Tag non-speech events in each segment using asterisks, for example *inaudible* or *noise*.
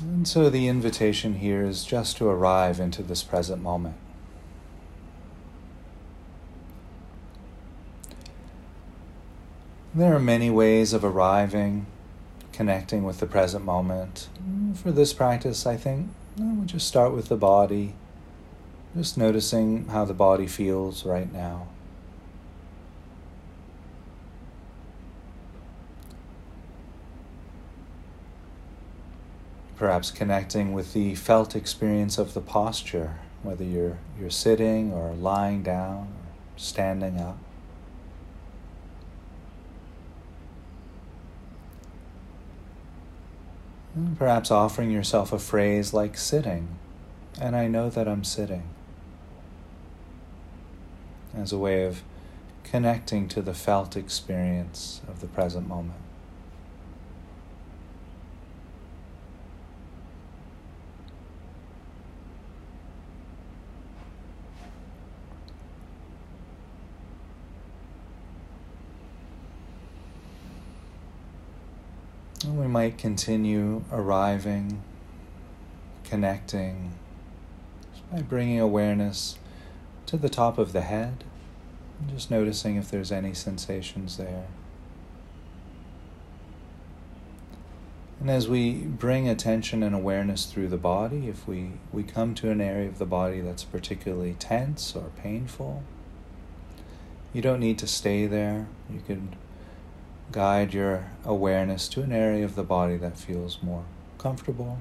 And so the invitation here is just to arrive into this present moment. There are many ways of arriving, connecting with the present moment. For this practice, I think we'll just start with the body, just noticing how the body feels right now. Perhaps connecting with the felt experience of the posture, whether you're, you're sitting or lying down or standing up. And perhaps offering yourself a phrase like sitting, and I know that I'm sitting, as a way of connecting to the felt experience of the present moment. And we might continue arriving, connecting by bringing awareness to the top of the head, just noticing if there's any sensations there. And as we bring attention and awareness through the body, if we, we come to an area of the body that's particularly tense or painful, you don't need to stay there. You can guide your awareness to an area of the body that feels more comfortable.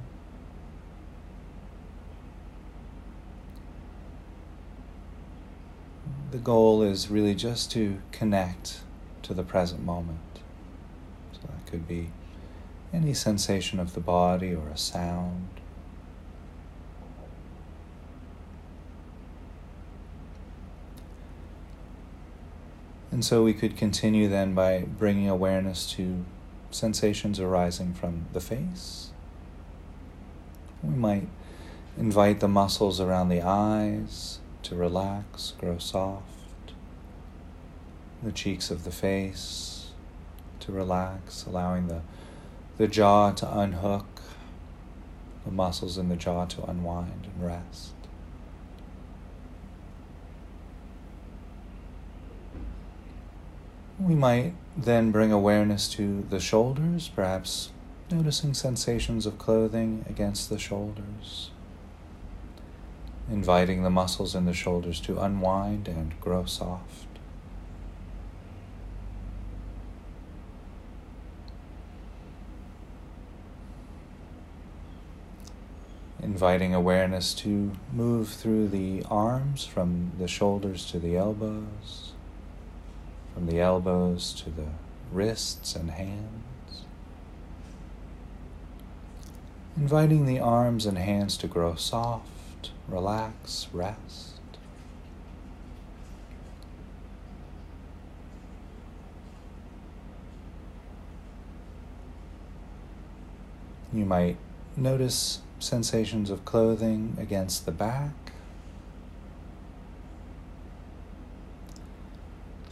The goal is really just to connect to the present moment. So that could be any sensation of the body or a sound. And so we could continue then by bringing awareness to sensations arising from the face. We might invite the muscles around the eyes to relax, grow soft, the cheeks of the face to relax, allowing the, the jaw to unhook, the muscles in the jaw to unwind and rest. We might then bring awareness to the shoulders, perhaps noticing sensations of clothing against the shoulders, inviting the muscles in the shoulders to unwind and grow soft. Inviting awareness to move through the arms from the shoulders to the elbows from the elbows to the wrists and hands. Inviting the arms and hands to grow soft, relax, rest. You might notice sensations of clothing against the back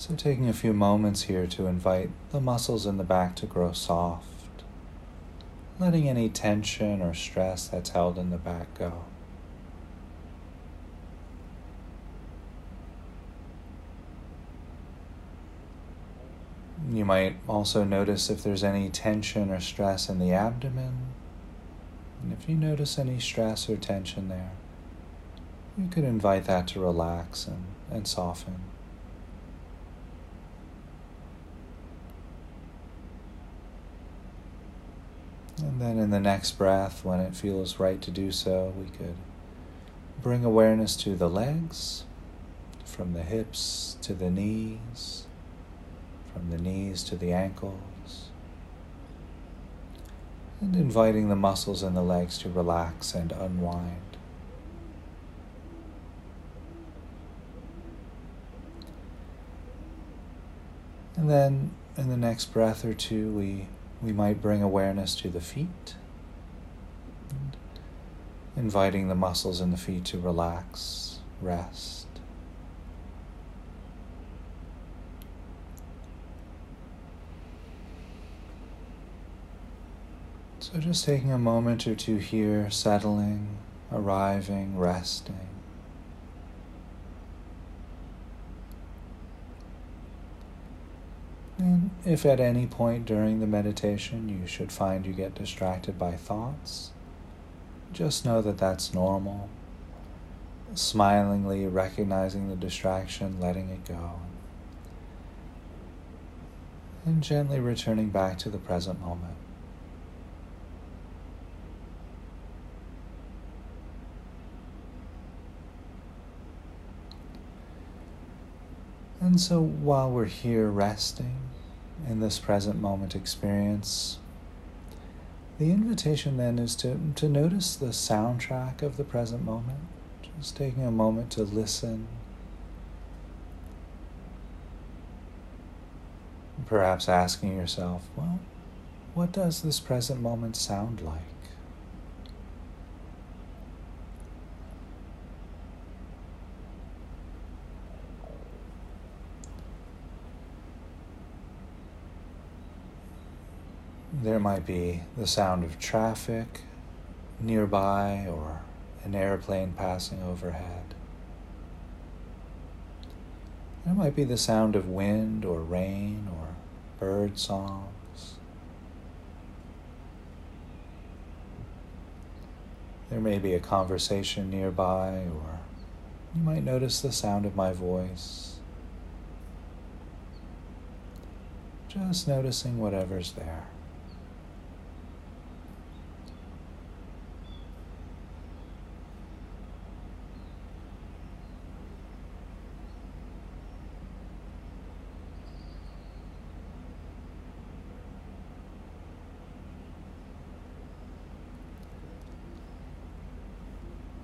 So, taking a few moments here to invite the muscles in the back to grow soft, letting any tension or stress that's held in the back go. You might also notice if there's any tension or stress in the abdomen. And if you notice any stress or tension there, you could invite that to relax and, and soften. And then in the next breath, when it feels right to do so, we could bring awareness to the legs, from the hips to the knees, from the knees to the ankles, and inviting the muscles in the legs to relax and unwind. And then in the next breath or two, we we might bring awareness to the feet, inviting the muscles in the feet to relax, rest. So, just taking a moment or two here, settling, arriving, resting. If at any point during the meditation you should find you get distracted by thoughts, just know that that's normal. Smilingly recognizing the distraction, letting it go, and gently returning back to the present moment. And so while we're here resting in this present moment experience, the invitation then is to, to notice the soundtrack of the present moment, just taking a moment to listen. Perhaps asking yourself, well, what does this present moment sound like? There might be the sound of traffic nearby or an airplane passing overhead. There might be the sound of wind or rain or bird songs. There may be a conversation nearby, or you might notice the sound of my voice. Just noticing whatever's there.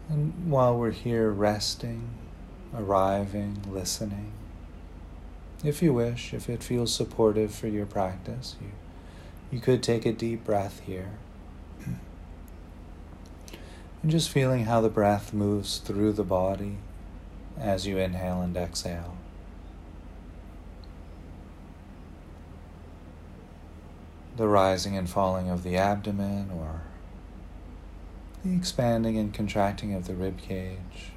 And while we're here resting, arriving, listening, if you wish, if it feels supportive for your practice, you, you could take a deep breath here. *clears throat* and just feeling how the breath moves through the body as you inhale and exhale. The rising and falling of the abdomen or the expanding and contracting of the rib cage.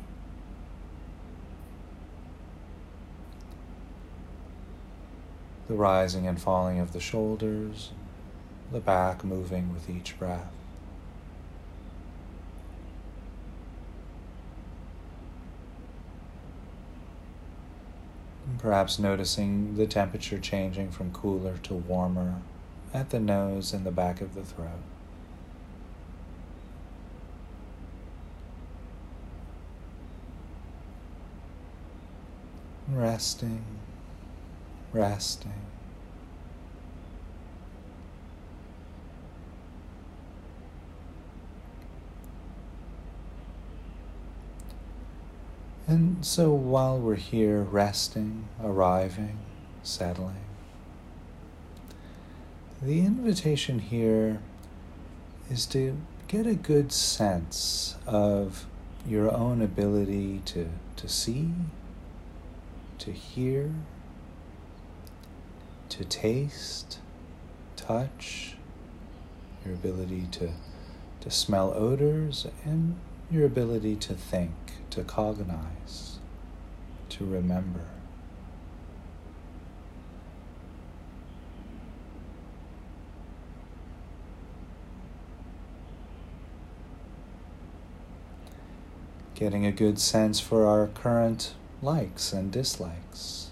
The rising and falling of the shoulders, the back moving with each breath. Perhaps noticing the temperature changing from cooler to warmer at the nose and the back of the throat. Resting, resting. And so while we're here resting, arriving, settling, the invitation here is to get a good sense of your own ability to, to see to hear, to taste, touch, your ability to, to smell odors, and your ability to think, to cognize, to remember. Getting a good sense for our current likes and dislikes.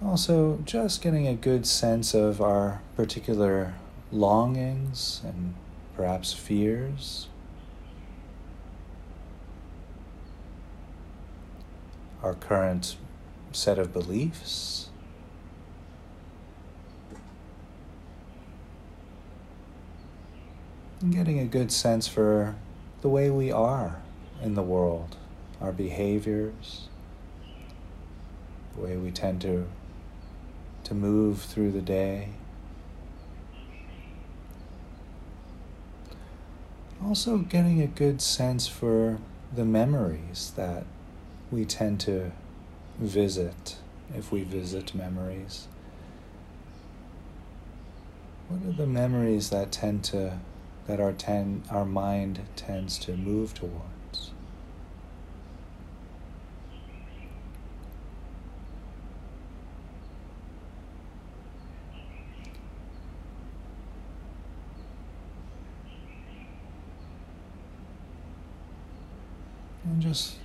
Also, just getting a good sense of our particular longings and perhaps fears. Our current set of beliefs. And getting a good sense for the way we are in the world, our behaviors, the way we tend to to move through the day. Also getting a good sense for the memories that we tend to visit, if we visit memories, what are the memories that tend to, that our, ten, our mind tends to move towards? And just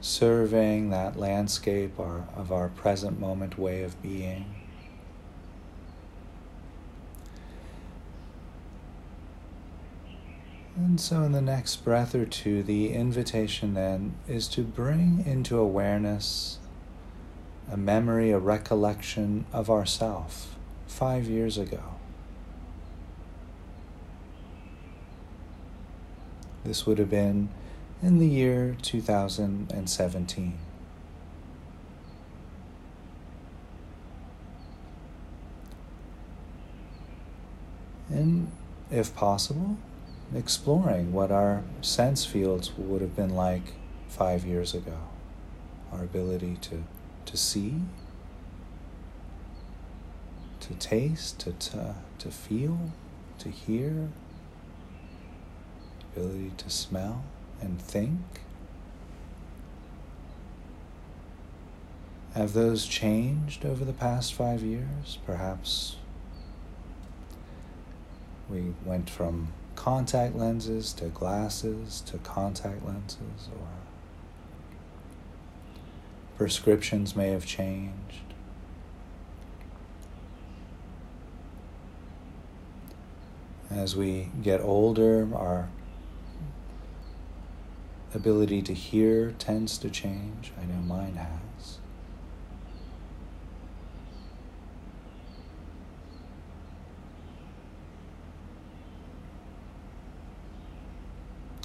surveying that landscape our, of our present moment way of being. And so, in the next breath or two, the invitation then is to bring into awareness a memory, a recollection of ourself five years ago. This would have been in the year 2017. And if possible, exploring what our sense fields would have been like five years ago. Our ability to, to see, to taste, to, to, to feel, to hear, ability to smell and think? Have those changed over the past five years? Perhaps we went from contact lenses to glasses to contact lenses, or prescriptions may have changed. As we get older, our ability to hear tends to change. I know mine has.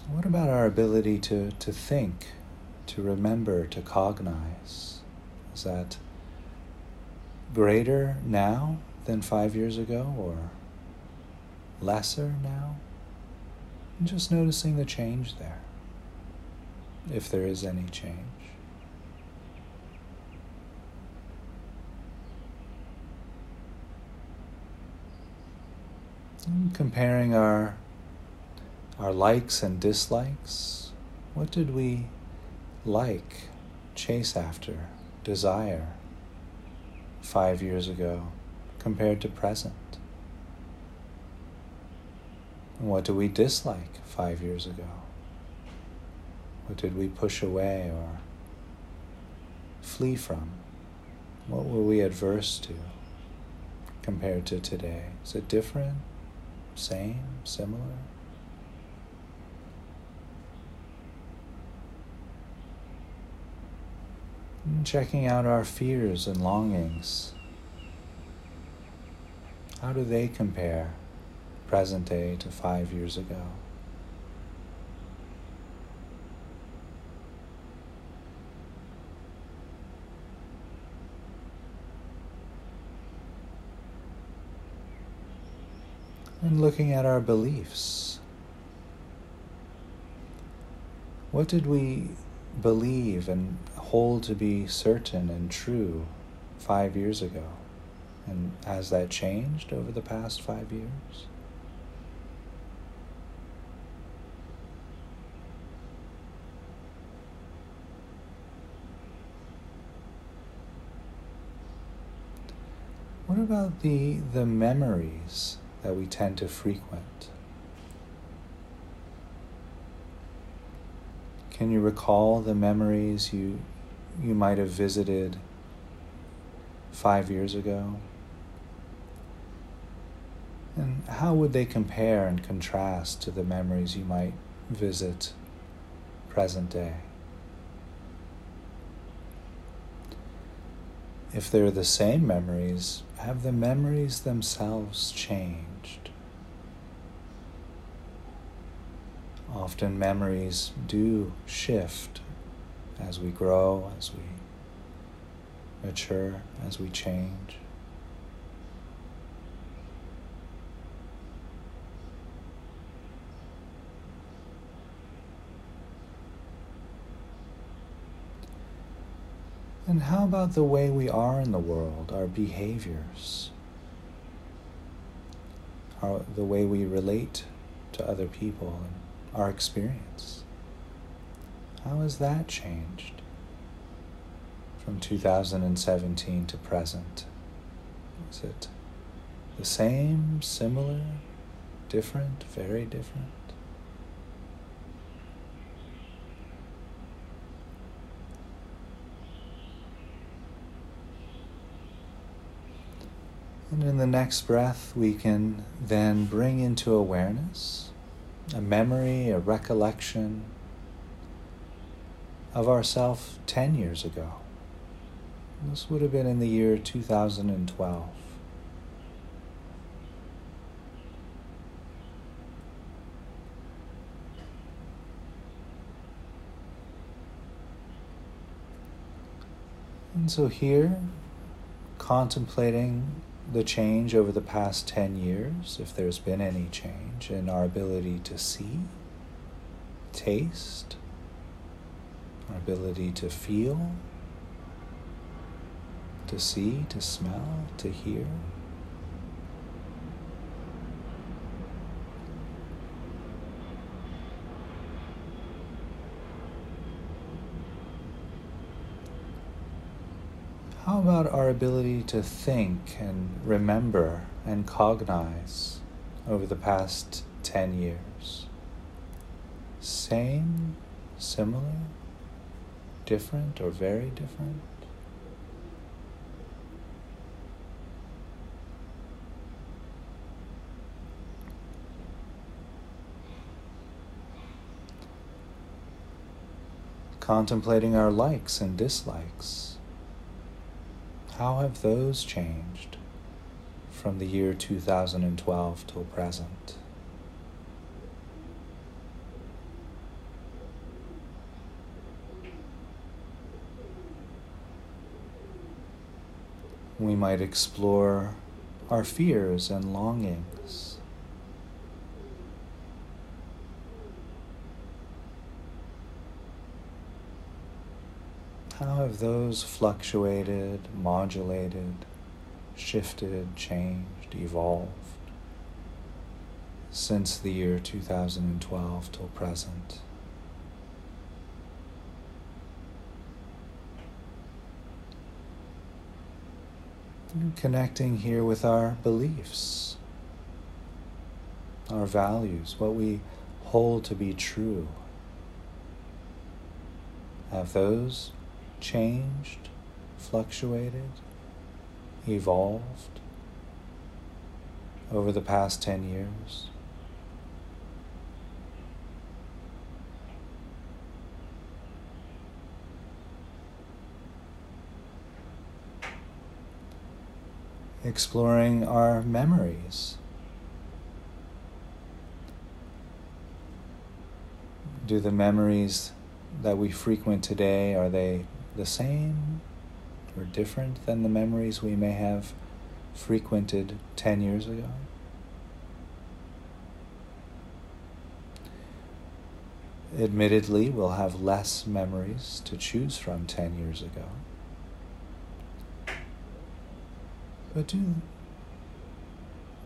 What about our ability to, to think, to remember, to cognize? Is that greater now than five years ago or lesser now? And just noticing the change there if there is any change. Comparing our our likes and dislikes, what did we like, chase after, desire five years ago compared to present? And what do we dislike five years ago? What did we push away or flee from? What were we adverse to compared to today? Is it different? Same? Similar? And checking out our fears and longings. How do they compare present day to five years ago? and looking at our beliefs. What did we believe and hold to be certain and true five years ago? And has that changed over the past five years? What about the, the memories that we tend to frequent. Can you recall the memories you, you might have visited five years ago? And how would they compare and contrast to the memories you might visit present day? If they're the same memories, have the memories themselves changed? Often memories do shift as we grow, as we mature, as we change. And how about the way we are in the world, our behaviors, our, the way we relate to other people, and our experience? How has that changed from 2017 to present? Is it the same, similar, different, very different? And in the next breath, we can then bring into awareness a memory, a recollection of ourself 10 years ago. This would have been in the year 2012. And so here, contemplating the change over the past 10 years, if there's been any change in our ability to see, taste, our ability to feel, to see, to smell, to hear. How about our ability to think and remember and cognize over the past 10 years? Same, similar, different, or very different? Contemplating our likes and dislikes. How have those changed from the year 2012 till present? We might explore our fears and longings. How have those fluctuated, modulated, shifted, changed, evolved since the year 2012 till present? Connecting here with our beliefs, our values, what we hold to be true. Have those changed, fluctuated, evolved over the past 10 years? Exploring our memories. Do the memories that we frequent today are they the same or different than the memories we may have frequented 10 years ago? Admittedly, we'll have less memories to choose from 10 years ago. But do,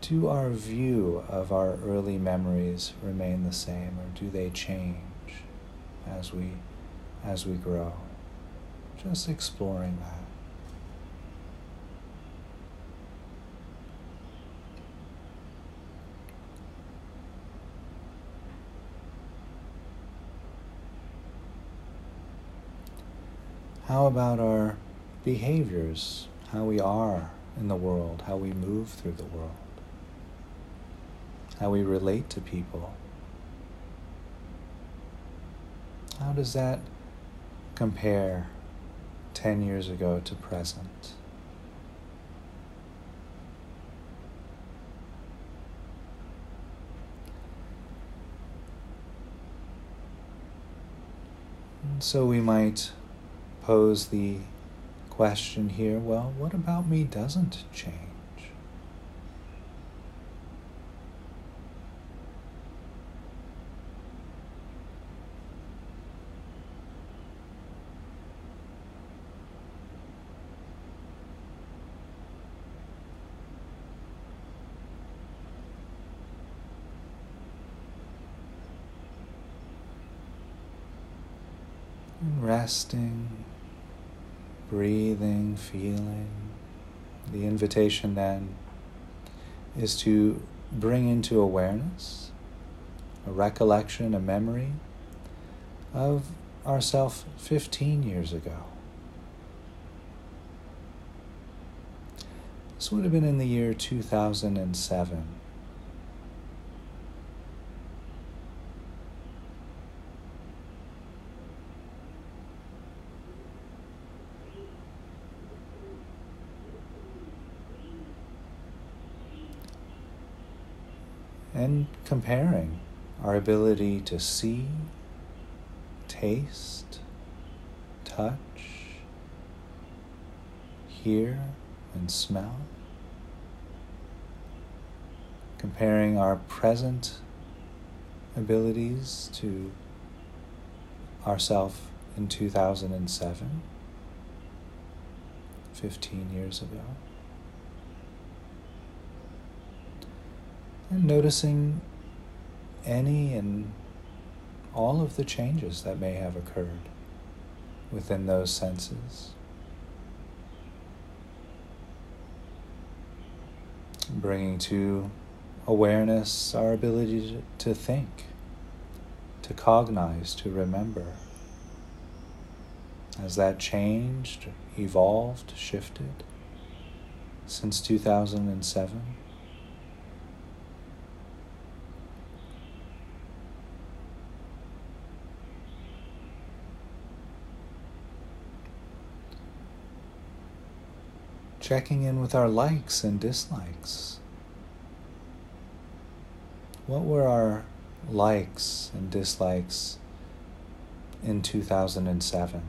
do our view of our early memories remain the same or do they change as we, as we grow? Just exploring that. How about our behaviors, how we are in the world, how we move through the world, how we relate to people? How does that compare 10 years ago to present. So we might pose the question here well, what about me doesn't change? Resting breathing, feeling. The invitation then is to bring into awareness a recollection, a memory of ourself 15 years ago. This would have been in the year 2007. And comparing our ability to see, taste, touch, hear, and smell. Comparing our present abilities to ourself in 2007, 15 years ago. And noticing any and all of the changes that may have occurred within those senses. Bringing to awareness our ability to, think, to cognize, to remember. Has that changed, evolved, shifted since 2007? Checking in with our likes and dislikes. What were our likes and dislikes in 2007?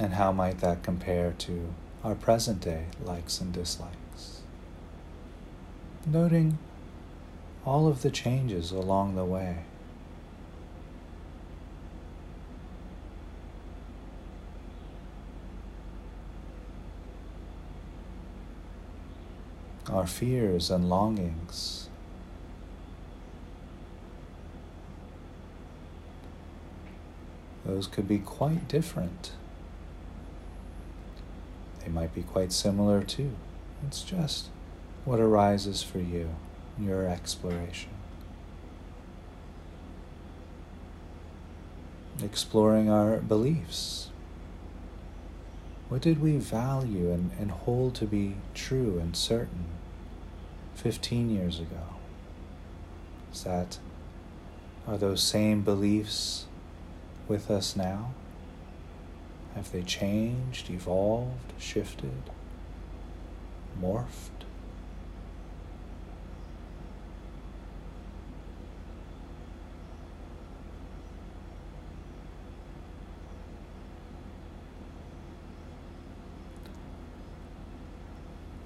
And how might that compare to our present day likes and dislikes? Noting all of the changes along the way. Our fears and longings. Those could be quite different. They might be quite similar too. It's just what arises for you, your exploration. Exploring our beliefs, what did we value and, and hold to be true and certain 15 years ago? Is that, are those same beliefs with us now? Have they changed, evolved, shifted, morphed?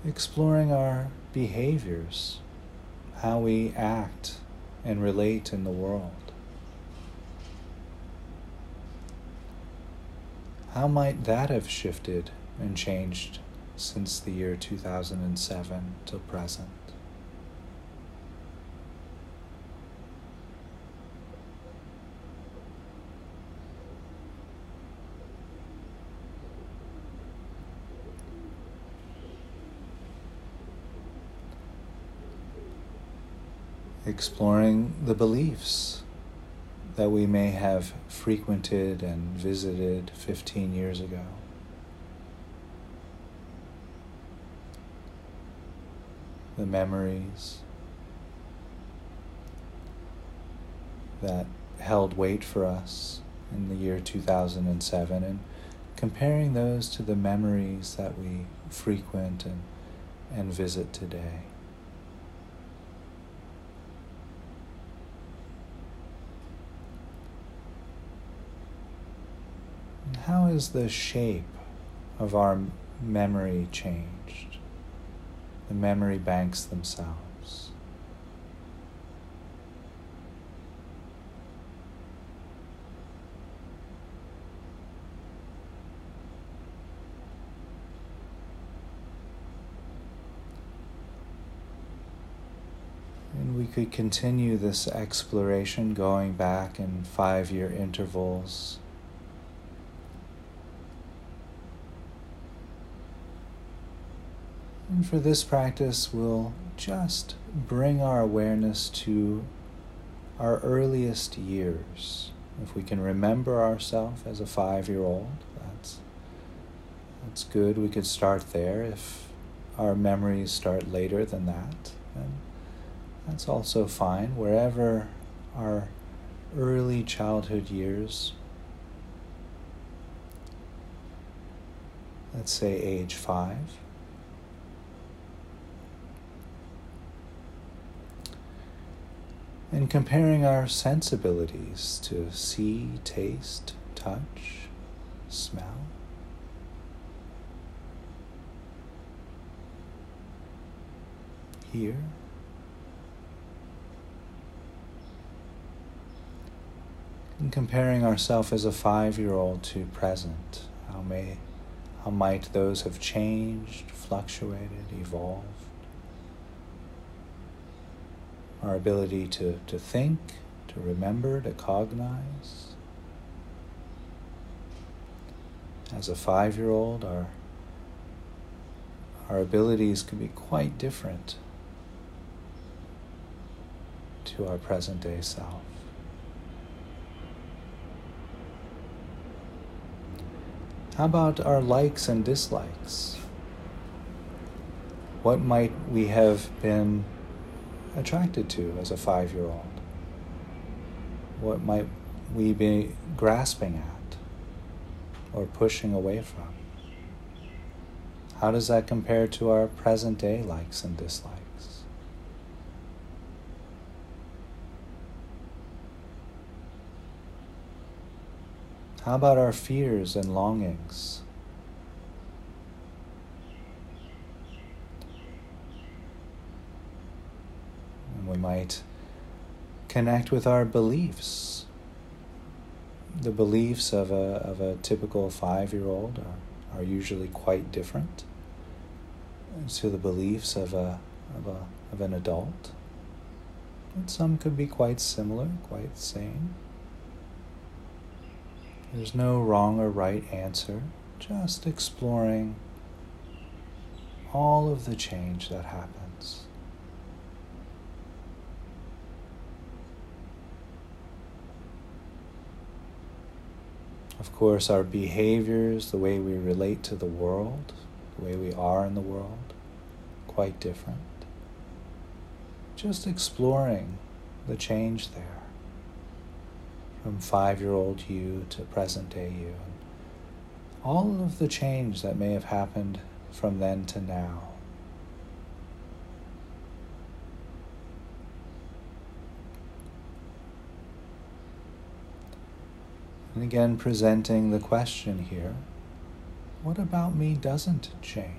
Exploring our behaviors, how we act and relate in the world. How might that have shifted and changed since the year 2007 till present? Exploring the beliefs that we may have frequented and visited 15 years ago. The memories that held weight for us in the year 2007 and comparing those to the memories that we frequent and, and visit today. How has the shape of our memory changed? The memory banks themselves. And we could continue this exploration going back in five year intervals. And for this practice, we'll just bring our awareness to our earliest years. If we can remember ourselves as a five year old, that's, that's good. We could start there. If our memories start later than that, then that's also fine. Wherever our early childhood years, let's say age five, and comparing our sensibilities to see, taste, touch, smell. Hear. And comparing ourselves as a five year old to present, how may how might those have changed, fluctuated, evolved? Our ability to, to think, to remember, to cognize. As a five year old, our, our abilities can be quite different to our present day self. How about our likes and dislikes? What might we have been attracted to as a five year old? What might we be grasping at or pushing away from? How does that compare to our present day likes and dislikes? How about our fears and longings? we might connect with our beliefs. The beliefs of a, of a typical five year old are, are usually quite different to the beliefs of, a, of, a, of an adult. And some could be quite similar, quite same. There's no wrong or right answer, just exploring all of the change that happens. Of course, our behaviors, the way we relate to the world, the way we are in the world, quite different. Just exploring the change there from five year old you to present day you. All of the change that may have happened from then to now. And again, presenting the question here what about me doesn't change?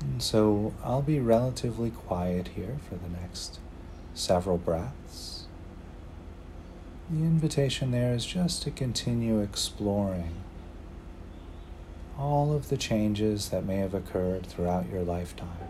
And so I'll be relatively quiet here for the next several breaths. The invitation there is just to continue exploring all of the changes that may have occurred throughout your lifetime.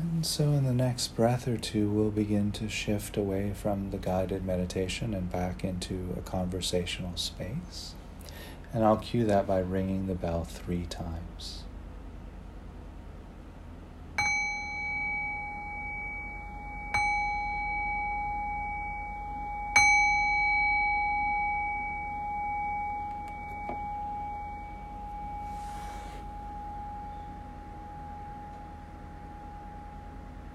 And so, in the next breath or two, we'll begin to shift away from the guided meditation and back into a conversational space. And I'll cue that by ringing the bell three times.